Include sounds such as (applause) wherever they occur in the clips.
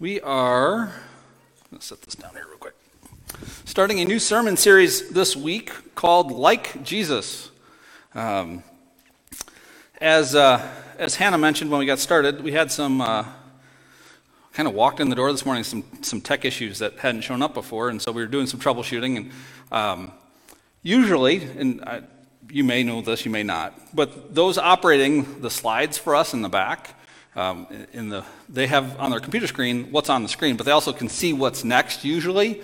We are, let's set this down here real quick. Starting a new sermon series this week called Like Jesus. Um, as, uh, as Hannah mentioned when we got started, we had some, uh, kind of walked in the door this morning, some, some tech issues that hadn't shown up before, and so we were doing some troubleshooting. And um, usually, and I, you may know this, you may not, but those operating the slides for us in the back, um, in the, they have on their computer screen what's on the screen, but they also can see what's next usually,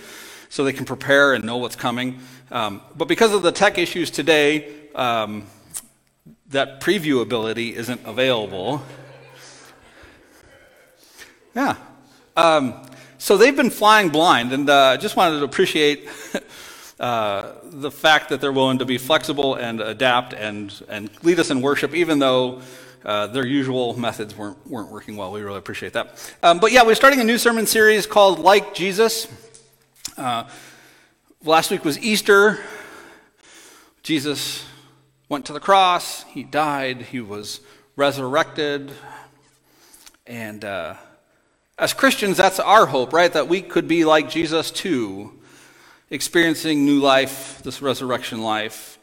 so they can prepare and know what's coming. Um, but because of the tech issues today, um, that preview ability isn't available. Yeah. Um, so they've been flying blind, and uh, I just wanted to appreciate (laughs) uh, the fact that they're willing to be flexible and adapt and, and lead us in worship, even though uh, their usual methods weren't, weren't working well. We really appreciate that. Um, but yeah, we're starting a new sermon series called Like Jesus. Uh, last week was Easter. Jesus went to the cross, he died, he was resurrected. And uh, as Christians, that's our hope, right? That we could be like Jesus too, experiencing new life, this resurrection life.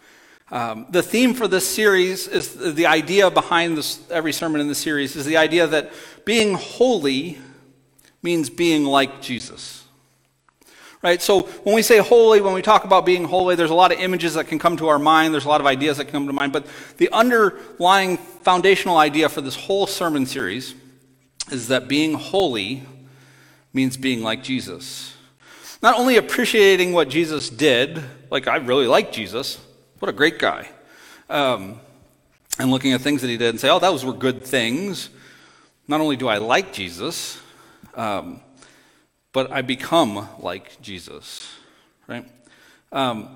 Um, the theme for this series is the idea behind this, every sermon in the series is the idea that being holy means being like Jesus. Right? So when we say holy, when we talk about being holy, there's a lot of images that can come to our mind, there's a lot of ideas that can come to mind, but the underlying foundational idea for this whole sermon series is that being holy means being like Jesus. Not only appreciating what Jesus did, like I really like Jesus, what a great guy. Um, and looking at things that he did and say, oh, those were good things. Not only do I like Jesus, um, but I become like Jesus, right? Um,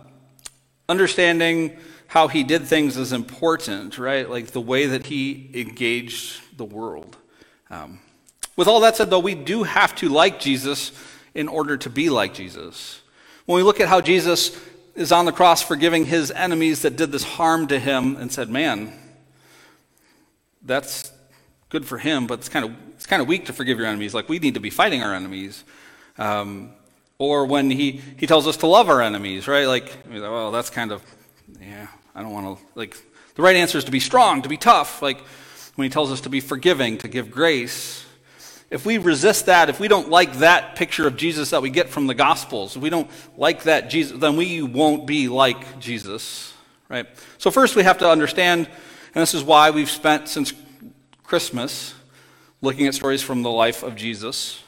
understanding how he did things is important, right? Like the way that he engaged the world. Um, with all that said, though, we do have to like Jesus in order to be like Jesus. When we look at how Jesus is on the cross forgiving his enemies that did this harm to him and said, Man, that's good for him, but it's kind of, it's kind of weak to forgive your enemies. Like, we need to be fighting our enemies. Um, or when he, he tells us to love our enemies, right? Like, well, that's kind of, yeah, I don't want to, like, the right answer is to be strong, to be tough. Like, when he tells us to be forgiving, to give grace, if we resist that, if we don't like that picture of Jesus that we get from the Gospels, if we don't like that Jesus, then we won't be like Jesus, right? So, first we have to understand, and this is why we've spent since Christmas looking at stories from the life of Jesus,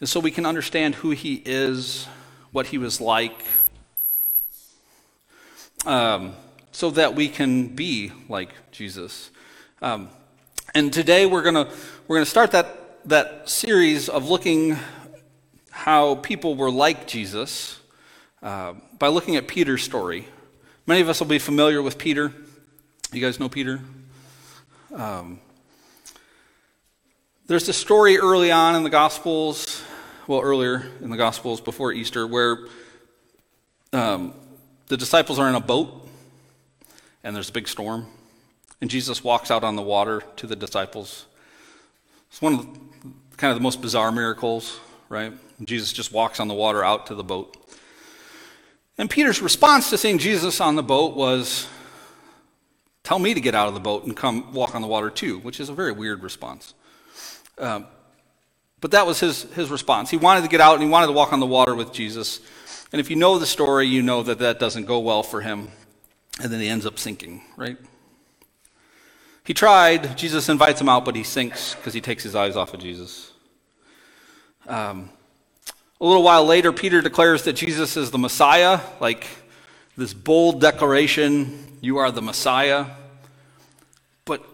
is so we can understand who he is, what he was like, um, so that we can be like Jesus. Um, and today we're going to we're going to start that that series of looking how people were like Jesus uh, by looking at Peter's story. Many of us will be familiar with Peter. You guys know Peter? Um, there's a story early on in the Gospels, well, earlier in the Gospels before Easter, where um, the disciples are in a boat and there's a big storm. And Jesus walks out on the water to the disciples. It's one of the, kind of the most bizarre miracles, right? Jesus just walks on the water out to the boat. And Peter's response to seeing Jesus on the boat was, Tell me to get out of the boat and come walk on the water too, which is a very weird response. Um, but that was his, his response. He wanted to get out and he wanted to walk on the water with Jesus. And if you know the story, you know that that doesn't go well for him. And then he ends up sinking, right? He tried. Jesus invites him out, but he sinks because he takes his eyes off of Jesus. Um, a little while later, Peter declares that Jesus is the Messiah, like this bold declaration, You are the Messiah. But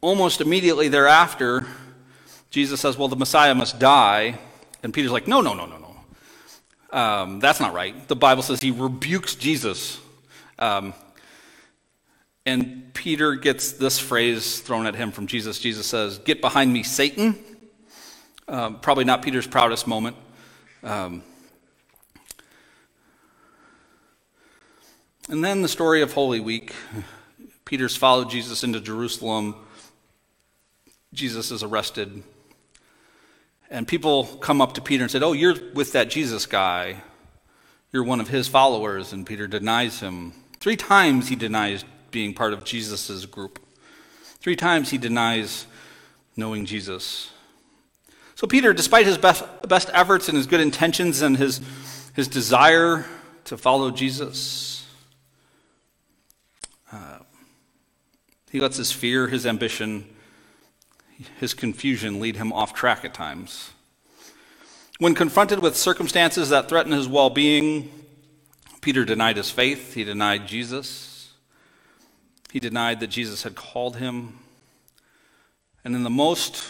almost immediately thereafter, Jesus says, Well, the Messiah must die. And Peter's like, No, no, no, no, no. Um, that's not right. The Bible says he rebukes Jesus. Um, and Peter gets this phrase thrown at him from Jesus. Jesus says, Get behind me, Satan. Um, probably not Peter's proudest moment. Um, and then the story of Holy Week. Peter's followed Jesus into Jerusalem. Jesus is arrested. And people come up to Peter and said, Oh, you're with that Jesus guy. You're one of his followers. And Peter denies him. Three times he denies being part of Jesus' group. Three times he denies knowing Jesus. So, Peter, despite his best, best efforts and his good intentions and his, his desire to follow Jesus, uh, he lets his fear, his ambition, his confusion lead him off track at times. When confronted with circumstances that threaten his well being, Peter denied his faith, he denied Jesus, he denied that Jesus had called him. And in the most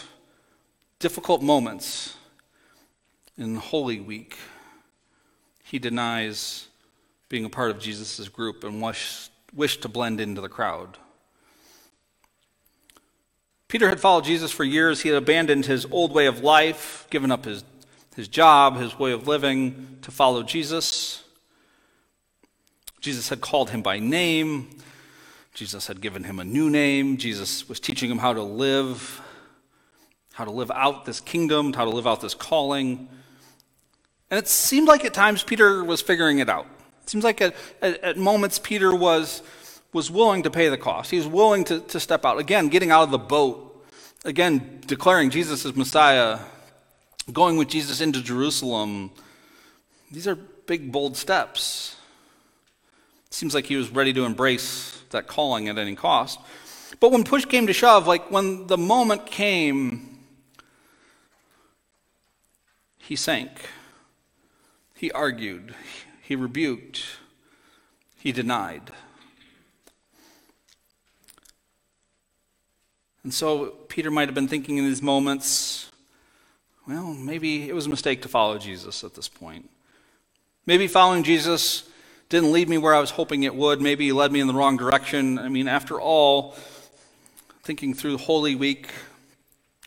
difficult moments in Holy Week, he denies being a part of Jesus' group and wished wish to blend into the crowd. Peter had followed Jesus for years. He had abandoned his old way of life, given up his, his job, his way of living to follow Jesus. Jesus had called him by name. Jesus had given him a new name. Jesus was teaching him how to live, how to live out this kingdom, how to live out this calling. And it seemed like at times Peter was figuring it out. It seems like at, at, at moments Peter was was willing to pay the cost. He was willing to, to step out. Again, getting out of the boat. Again, declaring Jesus as Messiah. Going with Jesus into Jerusalem. These are big, bold steps. Seems like he was ready to embrace that calling at any cost. But when push came to shove, like when the moment came, he sank. He argued. He rebuked. He denied. And so Peter might have been thinking in these moments, well, maybe it was a mistake to follow Jesus at this point. Maybe following Jesus didn't lead me where I was hoping it would. Maybe he led me in the wrong direction. I mean, after all, thinking through Holy Week,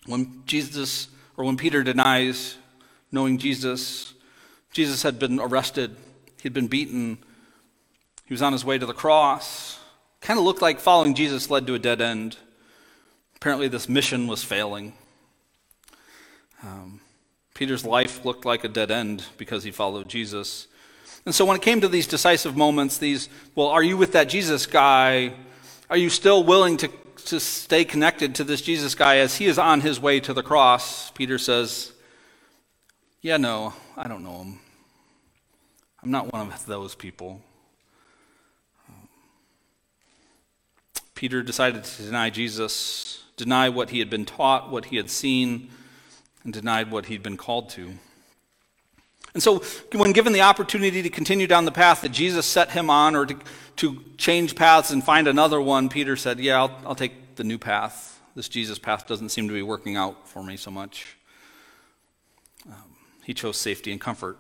when Jesus, or when Peter denies knowing Jesus, Jesus had been arrested, he'd been beaten, he was on his way to the cross. Kind of looked like following Jesus led to a dead end. Apparently, this mission was failing. Um, Peter's life looked like a dead end because he followed Jesus. And so, when it came to these decisive moments, these, well, are you with that Jesus guy? Are you still willing to, to stay connected to this Jesus guy as he is on his way to the cross? Peter says, Yeah, no, I don't know him. I'm not one of those people. Peter decided to deny Jesus deny what he had been taught, what he had seen, and denied what he'd been called to. And so, when given the opportunity to continue down the path that Jesus set him on or to, to change paths and find another one, Peter said, Yeah, I'll, I'll take the new path. This Jesus path doesn't seem to be working out for me so much. Um, he chose safety and comfort.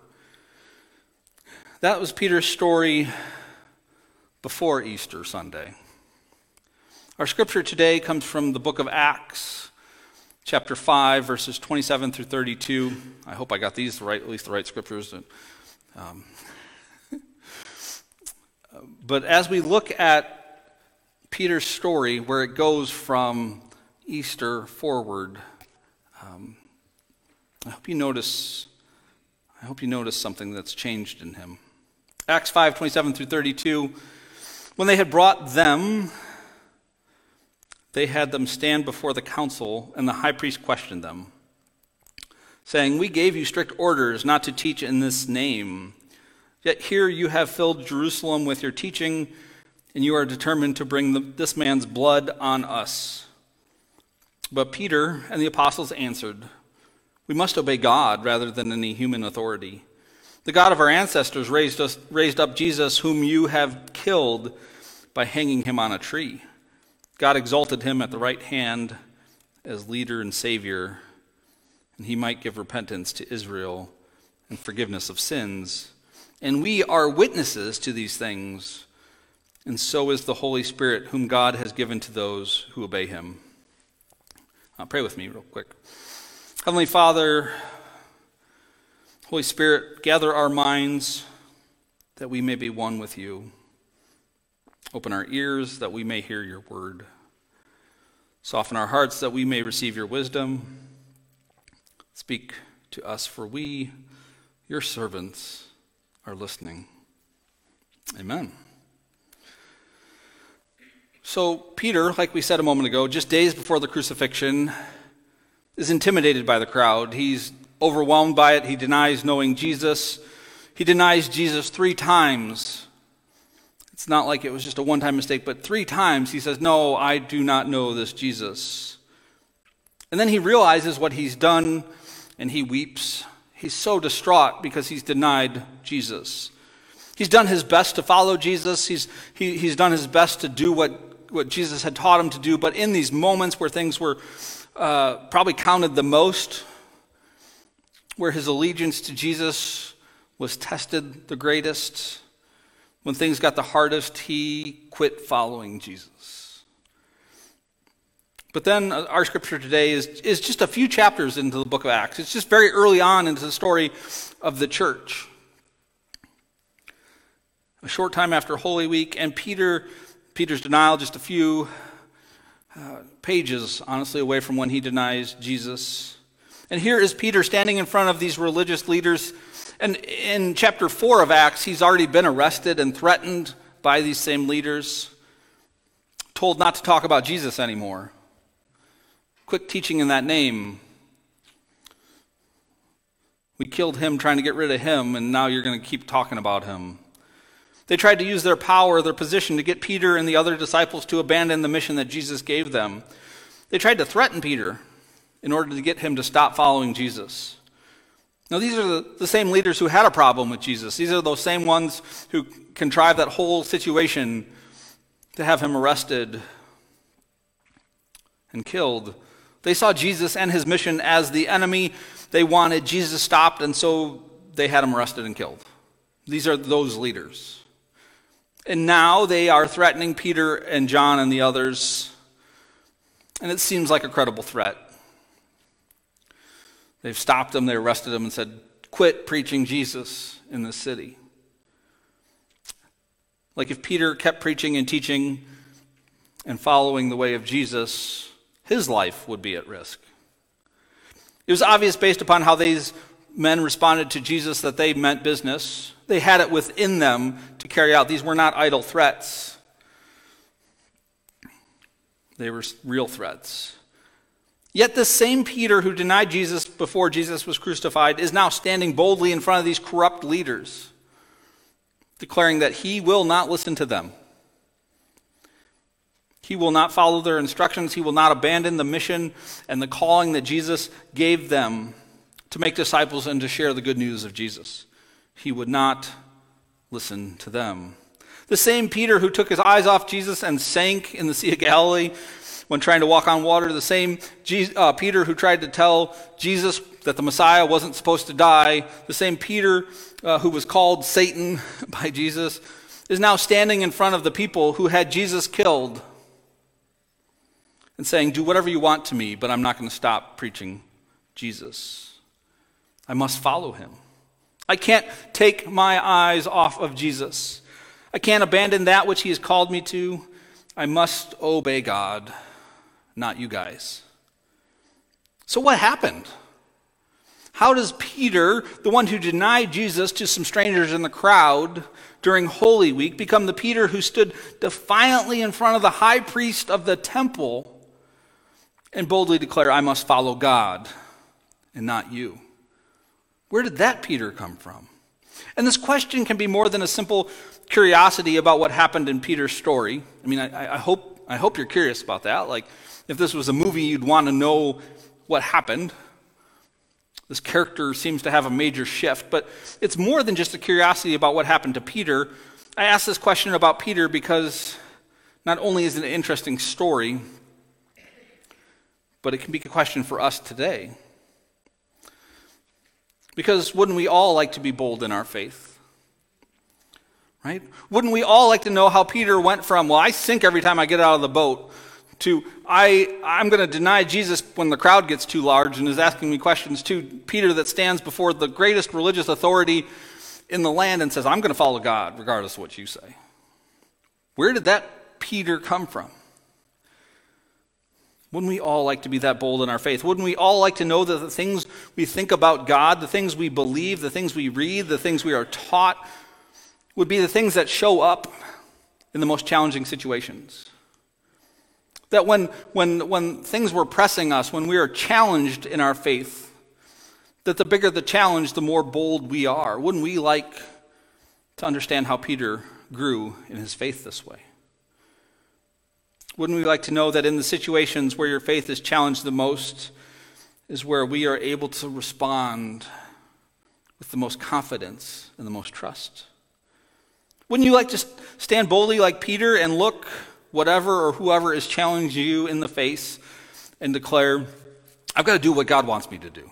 That was Peter's story before Easter Sunday. Our scripture today comes from the book of Acts, chapter 5, verses 27 through 32. I hope I got these right, at least the right scriptures. Um, (laughs) but as we look at Peter's story, where it goes from Easter forward, um, I hope you notice. I hope you notice something that's changed in him. Acts 5, 27 through 32. When they had brought them they had them stand before the council, and the high priest questioned them, saying, We gave you strict orders not to teach in this name. Yet here you have filled Jerusalem with your teaching, and you are determined to bring the, this man's blood on us. But Peter and the apostles answered, We must obey God rather than any human authority. The God of our ancestors raised, us, raised up Jesus, whom you have killed by hanging him on a tree. God exalted him at the right hand as leader and savior, and he might give repentance to Israel and forgiveness of sins. And we are witnesses to these things, and so is the Holy Spirit, whom God has given to those who obey him. Pray with me, real quick. Heavenly Father, Holy Spirit, gather our minds that we may be one with you. Open our ears that we may hear your word. Soften our hearts that we may receive your wisdom. Speak to us, for we, your servants, are listening. Amen. So, Peter, like we said a moment ago, just days before the crucifixion, is intimidated by the crowd. He's overwhelmed by it. He denies knowing Jesus. He denies Jesus three times. It's not like it was just a one time mistake, but three times he says, No, I do not know this Jesus. And then he realizes what he's done and he weeps. He's so distraught because he's denied Jesus. He's done his best to follow Jesus. He's, he, he's done his best to do what, what Jesus had taught him to do. But in these moments where things were uh, probably counted the most, where his allegiance to Jesus was tested the greatest, when things got the hardest, he quit following Jesus. But then uh, our scripture today is, is just a few chapters into the book of Acts. It's just very early on into the story of the church. A short time after Holy Week, and Peter, Peter's denial, just a few uh, pages, honestly, away from when he denies Jesus. And here is Peter standing in front of these religious leaders. And in chapter 4 of Acts, he's already been arrested and threatened by these same leaders, told not to talk about Jesus anymore. Quick teaching in that name. We killed him trying to get rid of him, and now you're going to keep talking about him. They tried to use their power, their position, to get Peter and the other disciples to abandon the mission that Jesus gave them. They tried to threaten Peter in order to get him to stop following Jesus. Now, these are the, same leaders who had a problem with Jesus. These are those same ones who contrived that whole situation to have him arrested and killed. They saw Jesus and his mission as the enemy they wanted. Jesus stopped, and so they had him arrested and killed. These are those leaders. And now they are threatening Peter and John and the others. And it seems like a credible threat. They've stopped them, they arrested them, and said, Quit preaching Jesus in this city. Like if Peter kept preaching and teaching and following the way of Jesus, his life would be at risk. It was obvious based upon how these men responded to Jesus that they meant business. They had it within them to carry out. These were not idle threats, they were real threats. Yet the same Peter who denied Jesus before Jesus was crucified is now standing boldly in front of these corrupt leaders, declaring that he will not listen to them. He will not follow their instructions. He will not abandon the mission and the calling that Jesus gave them to make disciples and to share the good news of Jesus. He would not listen to them. The same Peter who took his eyes off Jesus and sank in the Sea of Galilee when trying to walk on water, the same uh, Peter who tried to tell Jesus that the Messiah wasn't supposed to die, the same Peter uh, who was called Satan (laughs) by Jesus, is now standing in front of the people who had Jesus killed and saying, Do whatever you want to me, but I'm not going to stop preaching Jesus. I must follow him. I can't take my eyes off of Jesus. I can't abandon that which he has called me to. I must obey God not you guys. So, what happened? How does Peter, the one who denied Jesus to some strangers in the crowd during Holy Week, become the Peter who stood defiantly in front of the high priest of the temple and boldly declare, I must follow God and not you? Where did that Peter come from? And this question can be more than a simple curiosity about what happened in Peter's story. I mean, I, I hope, I hope you're curious about that. Like, if this was a movie, you'd want to know what happened. This character seems to have a major shift, but it's more than just a curiosity about what happened to Peter. I ask this question about Peter because not only is it an interesting story, but it can be a question for us today. Because wouldn't we all like to be bold in our faith? Right? Wouldn't we all like to know how Peter went from, well, I sink every time I get out of the boat, to I, I'm going to deny Jesus when the crowd gets too large and is asking me questions, to Peter that stands before the greatest religious authority in the land and says, I'm going to follow God regardless of what you say. Where did that Peter come from? Wouldn't we all like to be that bold in our faith? Wouldn't we all like to know that the things we think about God, the things we believe, the things we read, the things we are taught, would be the things that show up in the most challenging situations? That when, when, when things were pressing us, when we are challenged in our faith, that the bigger the challenge, the more bold we are. Wouldn't we like to understand how Peter grew in his faith this way? Wouldn't we like to know that in the situations where your faith is challenged the most is where we are able to respond with the most confidence and the most trust? Wouldn't you like to stand boldly like Peter and look whatever or whoever is challenging you in the face and declare, I've got to do what God wants me to do?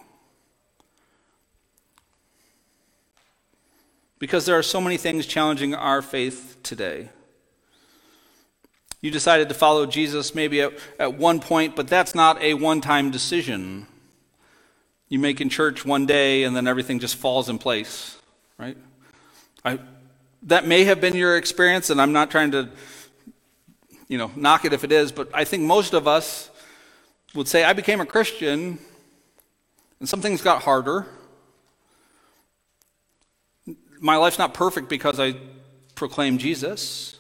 Because there are so many things challenging our faith today. You decided to follow Jesus maybe at, at one point, but that's not a one time decision. You make in church one day and then everything just falls in place, right? I, that may have been your experience, and I'm not trying to, you know, knock it if it is, but I think most of us would say, I became a Christian, and some things got harder. My life's not perfect because I proclaim Jesus.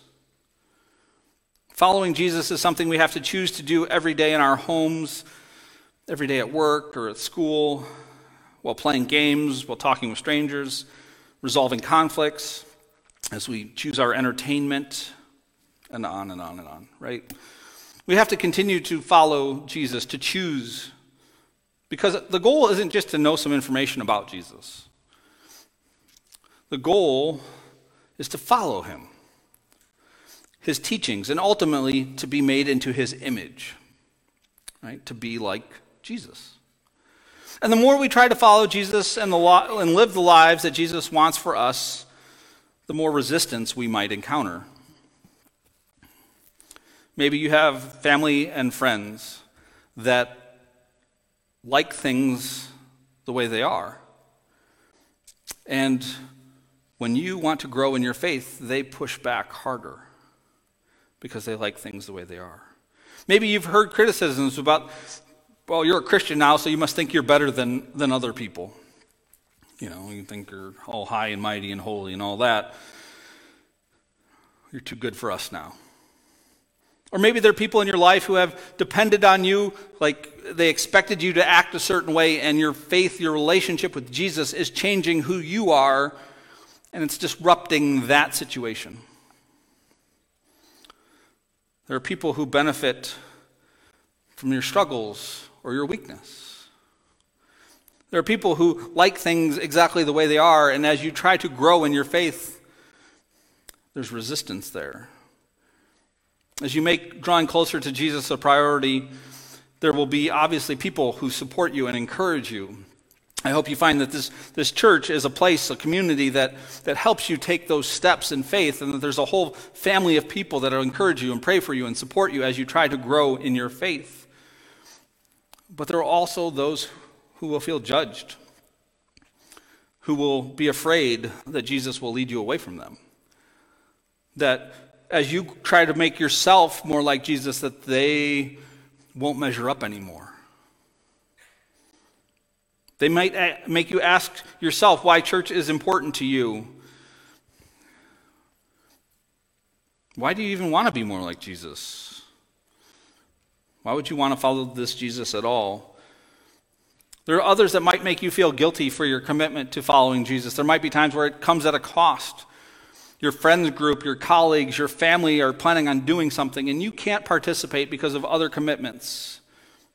Following Jesus is something we have to choose to do every day in our homes, every day at work or at school, while playing games, while talking with strangers, resolving conflicts, as we choose our entertainment, and on and on and on, right? We have to continue to follow Jesus, to choose, because the goal isn't just to know some information about Jesus. The goal is to follow him his teachings, and ultimately to be made into his image, right? To be like Jesus. And the more we try to follow Jesus and, the lo- and live the lives that Jesus wants for us, the more resistance we might encounter. Maybe you have family and friends that like things the way they are. And when you want to grow in your faith, they push back harder because they like things the way they are. Maybe you've heard criticisms about, well, you're a Christian now, so you must think you're better than, than other people. You know, you think you're all high and mighty and holy and all that. You're too good for us now. Or maybe there are people in your life who have depended on you, like they expected you to act a certain way, and your faith, your relationship with Jesus is changing who you are, and it's disrupting that situation. There are people who benefit from your struggles or your weakness. There are people who like things exactly the way they are, and as you try to grow in your faith, there's resistance there. As you make drawing closer to Jesus a priority, there will be obviously people who support you and encourage you. I hope you find that this, this church is a place, a community that, that helps you take those steps in faith, and that there's a whole family of people that will encourage you and pray for you and support you as you try to grow in your faith. But there are also those who will feel judged, who will be afraid that Jesus will lead you away from them. That as you try to make yourself more like Jesus, that they won't measure up anymore they might make you ask yourself why church is important to you. Why do you even want to be more like Jesus? Why would you want to follow this Jesus at all? There are others that might make you feel guilty for your commitment to following Jesus. There might be times where it comes at a cost. Your friends group, your colleagues, your family are planning on doing something, and you can't participate because of other commitments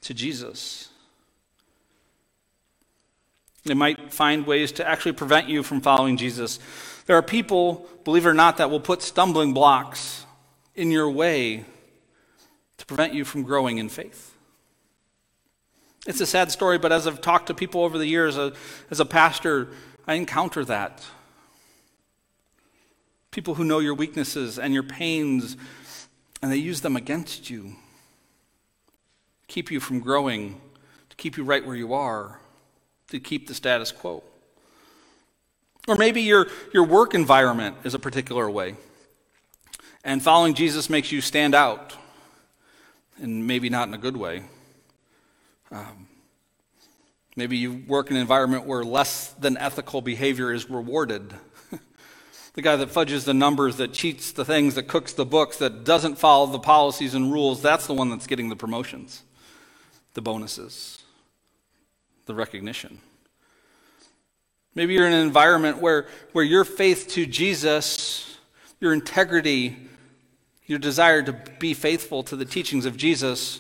to Jesus. They might find ways to actually prevent you from following Jesus. There are people, believe it or not, that will put stumbling blocks in your way to prevent you from growing in faith. It's a sad story, but as I've talked to people over the years, as a pastor, I encounter that. People who know your weaknesses and your pains, and they use them against you, keep you from growing, to keep you right where you are to keep the status quo. Or maybe your, your work environment is a particular way. And following Jesus makes you stand out, and maybe not in a good way. Um, maybe you work in an environment where less than ethical behavior is rewarded. The guy that fudges the numbers, that cheats the things, that cooks the books, that doesn't follow the policies and rules, that's the one that's getting the promotions, the bonuses, the recognition. Maybe you're in an environment where, where your faith to Jesus, your integrity, your desire to be faithful to the teachings of Jesus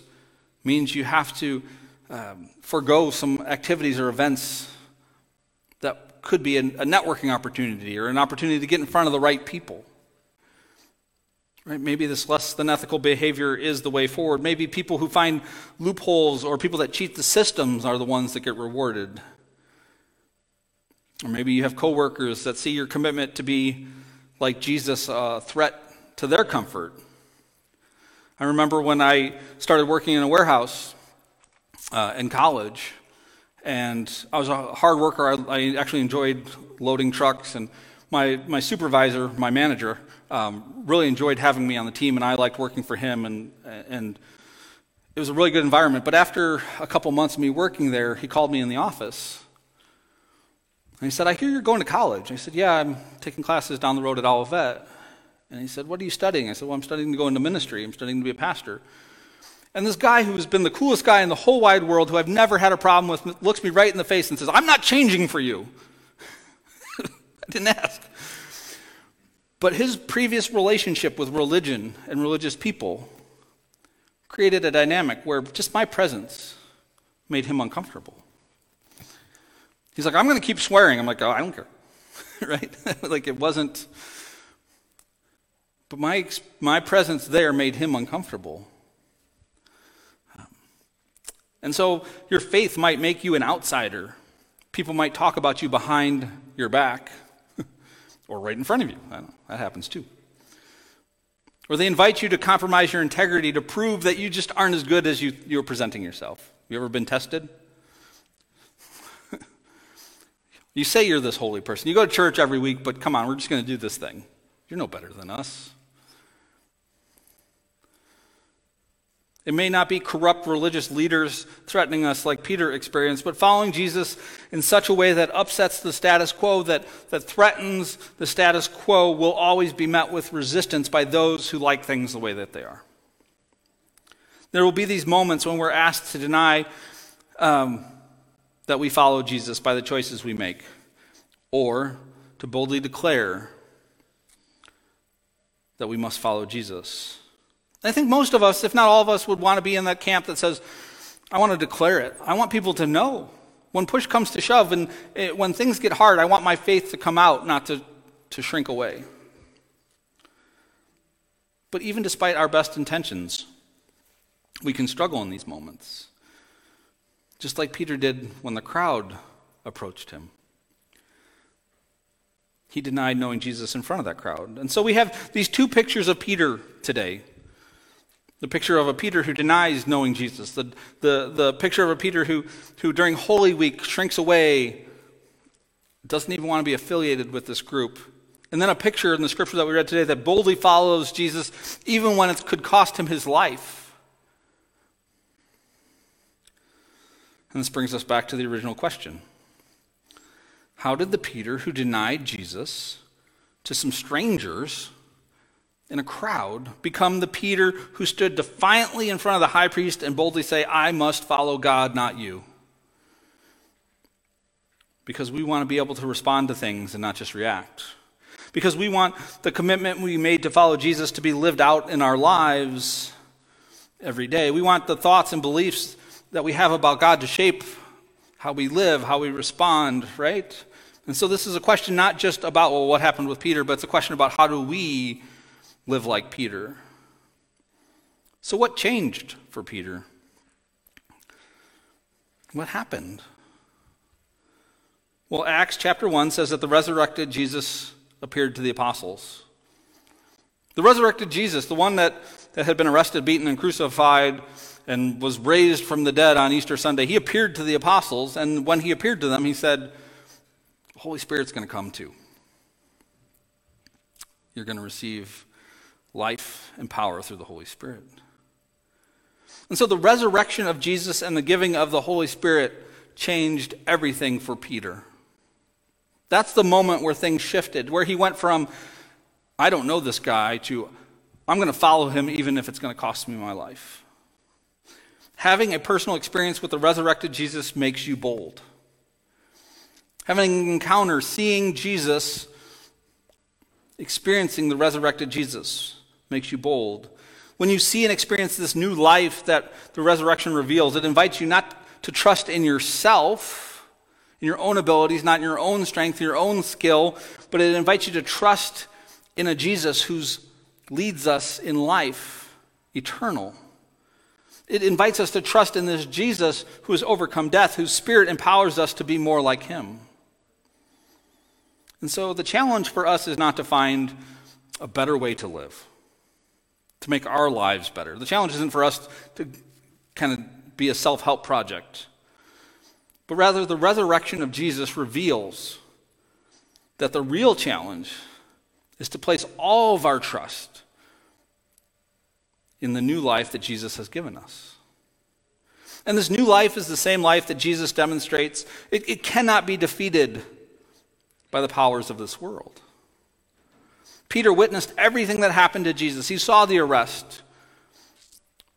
means you have to um, forego some activities or events could be a, a networking opportunity or an opportunity to get in front of the right people. Right? Maybe this less than ethical behavior is the way forward. Maybe people who find loopholes or people that cheat the systems are the ones that get rewarded. Or maybe you have coworkers that see your commitment to be like Jesus a threat to their comfort. I remember when I started working in a warehouse uh, in college, and I was a hard worker. I, I, actually enjoyed loading trucks, and my, my supervisor, my manager, um, really enjoyed having me on the team, and I liked working for him, and, and it was a really good environment. But after a couple months of me working there, he called me in the office and he said, I hear you're going to college. I said, Yeah, I'm taking classes down the road at Olivet. And he said, What are you studying? I said, Well, I'm studying to go into ministry. I'm studying to be a pastor. And this guy who has been the coolest guy in the whole wide world, who I've never had a problem with, looks me right in the face and says, I'm not changing for you. (laughs) I didn't ask. But his previous relationship with religion and religious people created a dynamic where just my presence made him uncomfortable. He's like, I'm going to keep swearing. I'm like, oh, I don't care. (laughs) right? (laughs) like it wasn't. But my, my presence there made him uncomfortable. And so your faith might make you an outsider. People might talk about you behind your back (laughs) or right in front of you. that happens too. Or they invite you to compromise your integrity to prove that you just aren't as good as you, you're presenting yourself. You ever been tested? (laughs) You say you're this holy person. You go to church every week, but come on, we're just going to do this thing. You're no better than us. It may not be corrupt religious leaders threatening us like Peter experienced, but following Jesus in such a way that upsets the status quo, that, that threatens the status quo, will always be met with resistance by those who like things the way that they are. There will be these moments when we're asked to deny um, that we follow Jesus by the choices we make, or to boldly declare that we must follow Jesus. I think most of us, if not all of us, would want to be in that camp that says, I want to declare it. I want people to know. When push comes to shove and it, when things get hard, I want my faith to come out, not to, to shrink away. But even despite our best intentions, we can struggle in these moments just like Peter did when the crowd approached him. He denied knowing Jesus in front of that crowd. And so we have these two pictures of Peter today. The picture of a Peter who denies knowing Jesus, the, the, the picture of a Peter who, who during Holy Week shrinks away, doesn't even want to be affiliated with this group. And then a picture in the scripture that we read today that boldly follows Jesus even when it could cost him his life. And this brings us back to the original question How did the Peter who denied Jesus to some strangers in a crowd become the Peter who stood defiantly in front of the high priest and boldly say, I must follow God, not you? Because we want to be able to respond to things and not just react. Because we want the commitment we made to follow Jesus to be lived out in our lives every day. We want the thoughts and beliefs that we have about God to shape how we live, how we respond, right? And so this is a question not just about well, what happened with Peter, but it's a question about how do we live like Peter. So, what changed for Peter? What happened? Well, Acts chapter 1 says that the resurrected Jesus appeared to the apostles. The resurrected Jesus, the one that, that had been arrested, beaten, and crucified, and was raised from the dead on Easter Sunday, he appeared to the apostles, and when he appeared to them, he said, Holy Spirit's going to come too. You're going to receive life and power through the Holy Spirit. And so the resurrection of Jesus and the giving of the Holy Spirit changed everything for Peter. That's the moment where things shifted, where he went from, I don't know this guy, to, I'm going to follow him even if it's going to cost me my life. Having a personal experience with the resurrected Jesus makes you bold. Having an encounter, seeing Jesus, experiencing the resurrected Jesus, makes you bold. When you see and experience this new life that the resurrection reveals, it invites you not to trust in yourself, in your own abilities, not in your own strength, your own skill, but it invites you to trust in a Jesus who leads us in life eternal. It invites us to trust in this Jesus who has overcome death, whose spirit empowers us to be more like him. And so the challenge for us is not to find a better way to live to make our lives better. The challenge isn't for us to kind of be a self help project, but rather the resurrection of Jesus reveals that the real challenge is to place all of our trust in the new life that Jesus has given us. And this new life is the same life that Jesus demonstrates. It, it cannot be defeated by the powers of this world. Peter witnessed everything that happened to Jesus. He saw the arrest.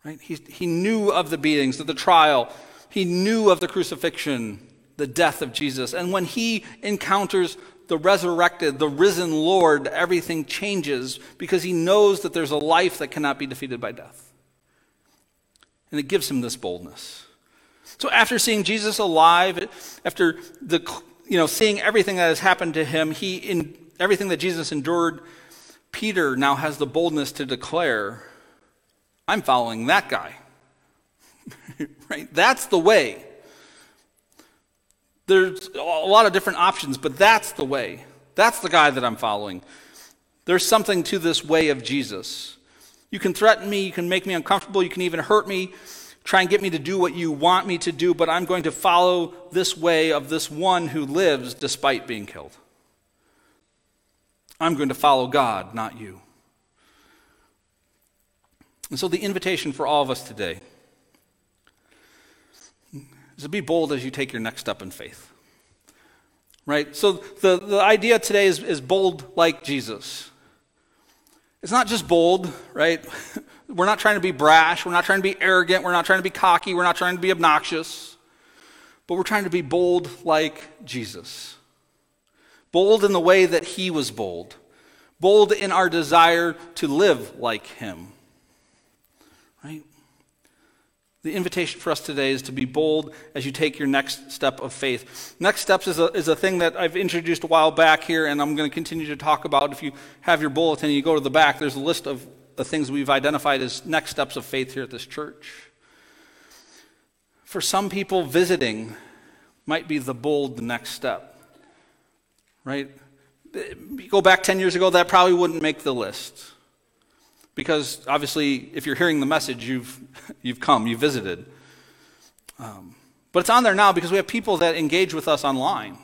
Right? He, he knew of the beatings, of the trial. He knew of the crucifixion, the death of Jesus. And when he encounters the resurrected, the risen Lord, everything changes because he knows that there's a life that cannot be defeated by death. And it gives him this boldness. So after seeing Jesus alive, after the you know seeing everything that has happened to him, he in everything that Jesus endured, Peter now has the boldness to declare, I'm following that guy. (laughs) right? That's the way. There's a lot of different options, but that's the way. That's the guy that I'm following. There's something to this way of Jesus. You can threaten me, you can make me uncomfortable, you can even hurt me, try and get me to do what you want me to do, but I'm going to follow this way of this one who lives despite being killed. I'm going to follow God, not you. And so, the invitation for all of us today is to be bold as you take your next step in faith. Right? So, the, the idea today is, is bold like Jesus. It's not just bold, right? (laughs) We're not trying to be brash. We're not trying to be arrogant. We're not trying to be cocky. We're not trying to be obnoxious. But we're trying to be bold like Jesus. Bold in the way that he was bold, bold in our desire to live like him. Right? The invitation for us today is to be bold as you take your next step of faith. Next steps is a, is a thing that I've introduced a while back here, and I'm going to continue to talk about. If you have your bulletin and you go to the back, there's a list of the things we've identified as next steps of faith here at this church. For some people, visiting might be the bold next step right? Go back 10 years ago, that probably wouldn't make the list. Because obviously, if you're hearing the message, you've, (laughs) you've come, you've visited. Um, but it's on there now because we have people that engage with us online,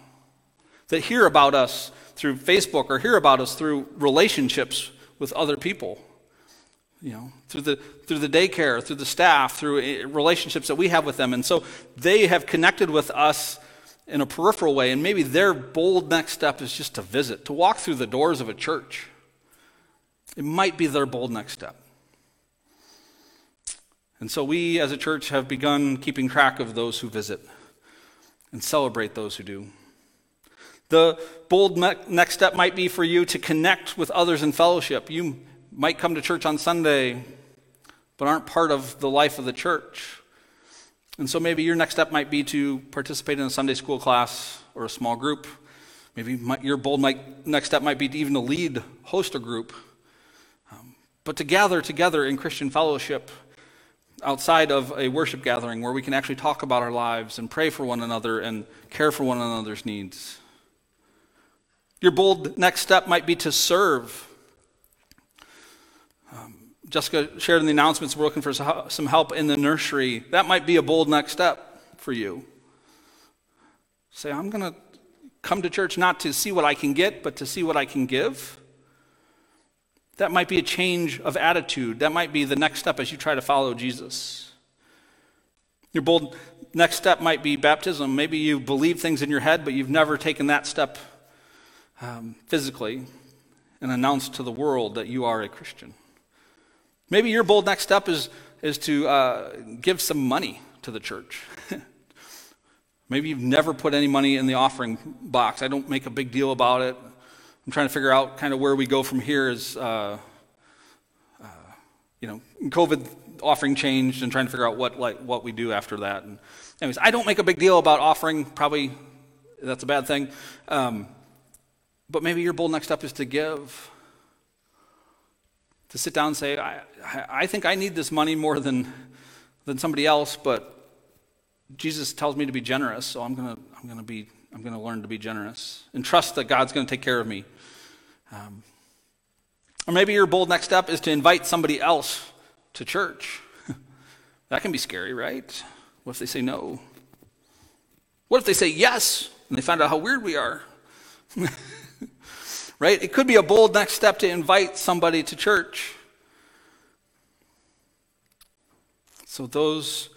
that hear about us through Facebook or hear about us through relationships with other people. You know, through the through the daycare, through the staff, through eh, relationships that we have with them, and so they have connected with us in a peripheral way, and maybe their bold next step is just to visit, to walk through the doors of a church. It might be their bold next step. And so we as a church have begun keeping track of those who visit and celebrate those who do. The bold next step might be for you to connect with others in fellowship. You might come to church on Sunday, but aren't part of the life of the church. And so maybe your next step might be to participate in a Sunday school class or a small group. Maybe your bold next step might be to even to lead, host a group. Um, but to gather together in Christian fellowship outside of a worship gathering where we can actually talk about our lives and pray for one another and care for one another's needs. Your bold next step might be to serve Jessica shared in the announcements we're looking for some help in the nursery. That might be a bold next step for you. Say, I'm going to come to church not to see what I can get, but to see what I can give. That might be a change of attitude. That might be the next step as you try to follow Jesus. Your bold next step might be baptism. Maybe you believe things in your head, but you've never taken that step um, physically and announced to the world that you are a Christian. Maybe your bold next step is, is to uh, give some money to the church. (laughs) Maybe you've never put any money in the offering box. I don't make a big deal about it. I'm trying to figure out kind of where we go from here as, uh, uh, you know, COVID offering changed and trying to figure out what, like, what we do after that. And anyways, I don't make a big deal about offering. Probably that's a bad thing. Um, but maybe your bold next step is to give. To sit down and say, I, I think I need this money more than, than somebody else, but Jesus tells me to be generous, so I'm going to I'm to be I'm going to learn to be generous and trust that God's going to take care of me. Um, or maybe your bold next step is to invite somebody else to church. (laughs) that can be scary, right? What if they say no? What if they say yes and they find out how weird we are? (laughs) right? It could be a bold next step to invite somebody to church. So those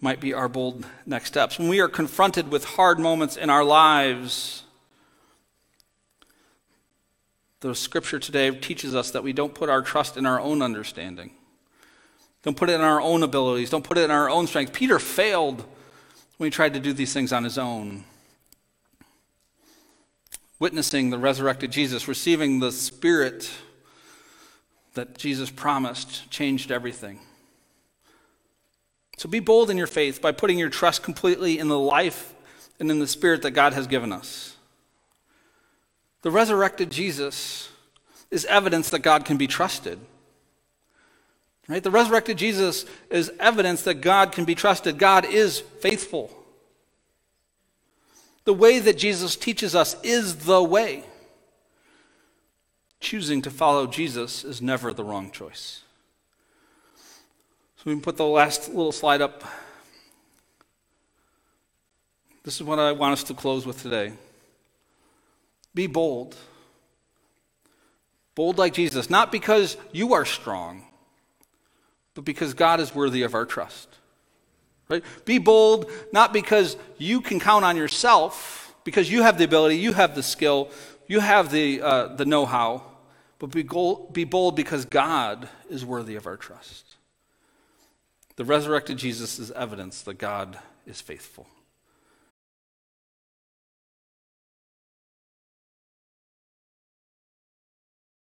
might be our bold next steps. When we are confronted with hard moments in our lives, the scripture today teaches us that we don't put our trust in our own understanding. Don't put it in our own abilities. Don't put it in our own strength. Peter failed when he tried to do these things on his own. Witnessing the resurrected Jesus, receiving the Spirit that Jesus promised, changed everything. So be bold in your faith by putting your trust completely in the life and in the spirit that God has given us. The resurrected Jesus is evidence that God can be trusted. Right? The resurrected Jesus is evidence that God can be trusted. God is faithful. The way that Jesus teaches us is the way. Choosing to follow Jesus is never the wrong choice. So we can put the last little slide up. This is what I want us to close with today. Be bold. Bold like Jesus, not because you are strong, but because God is worthy of our trust. Right? Be bold not because you can count on yourself, because you have the ability, you have the skill, you have the, uh, the know how, but be, be bold because God is worthy of our trust. The resurrected Jesus is evidence that God is faithful.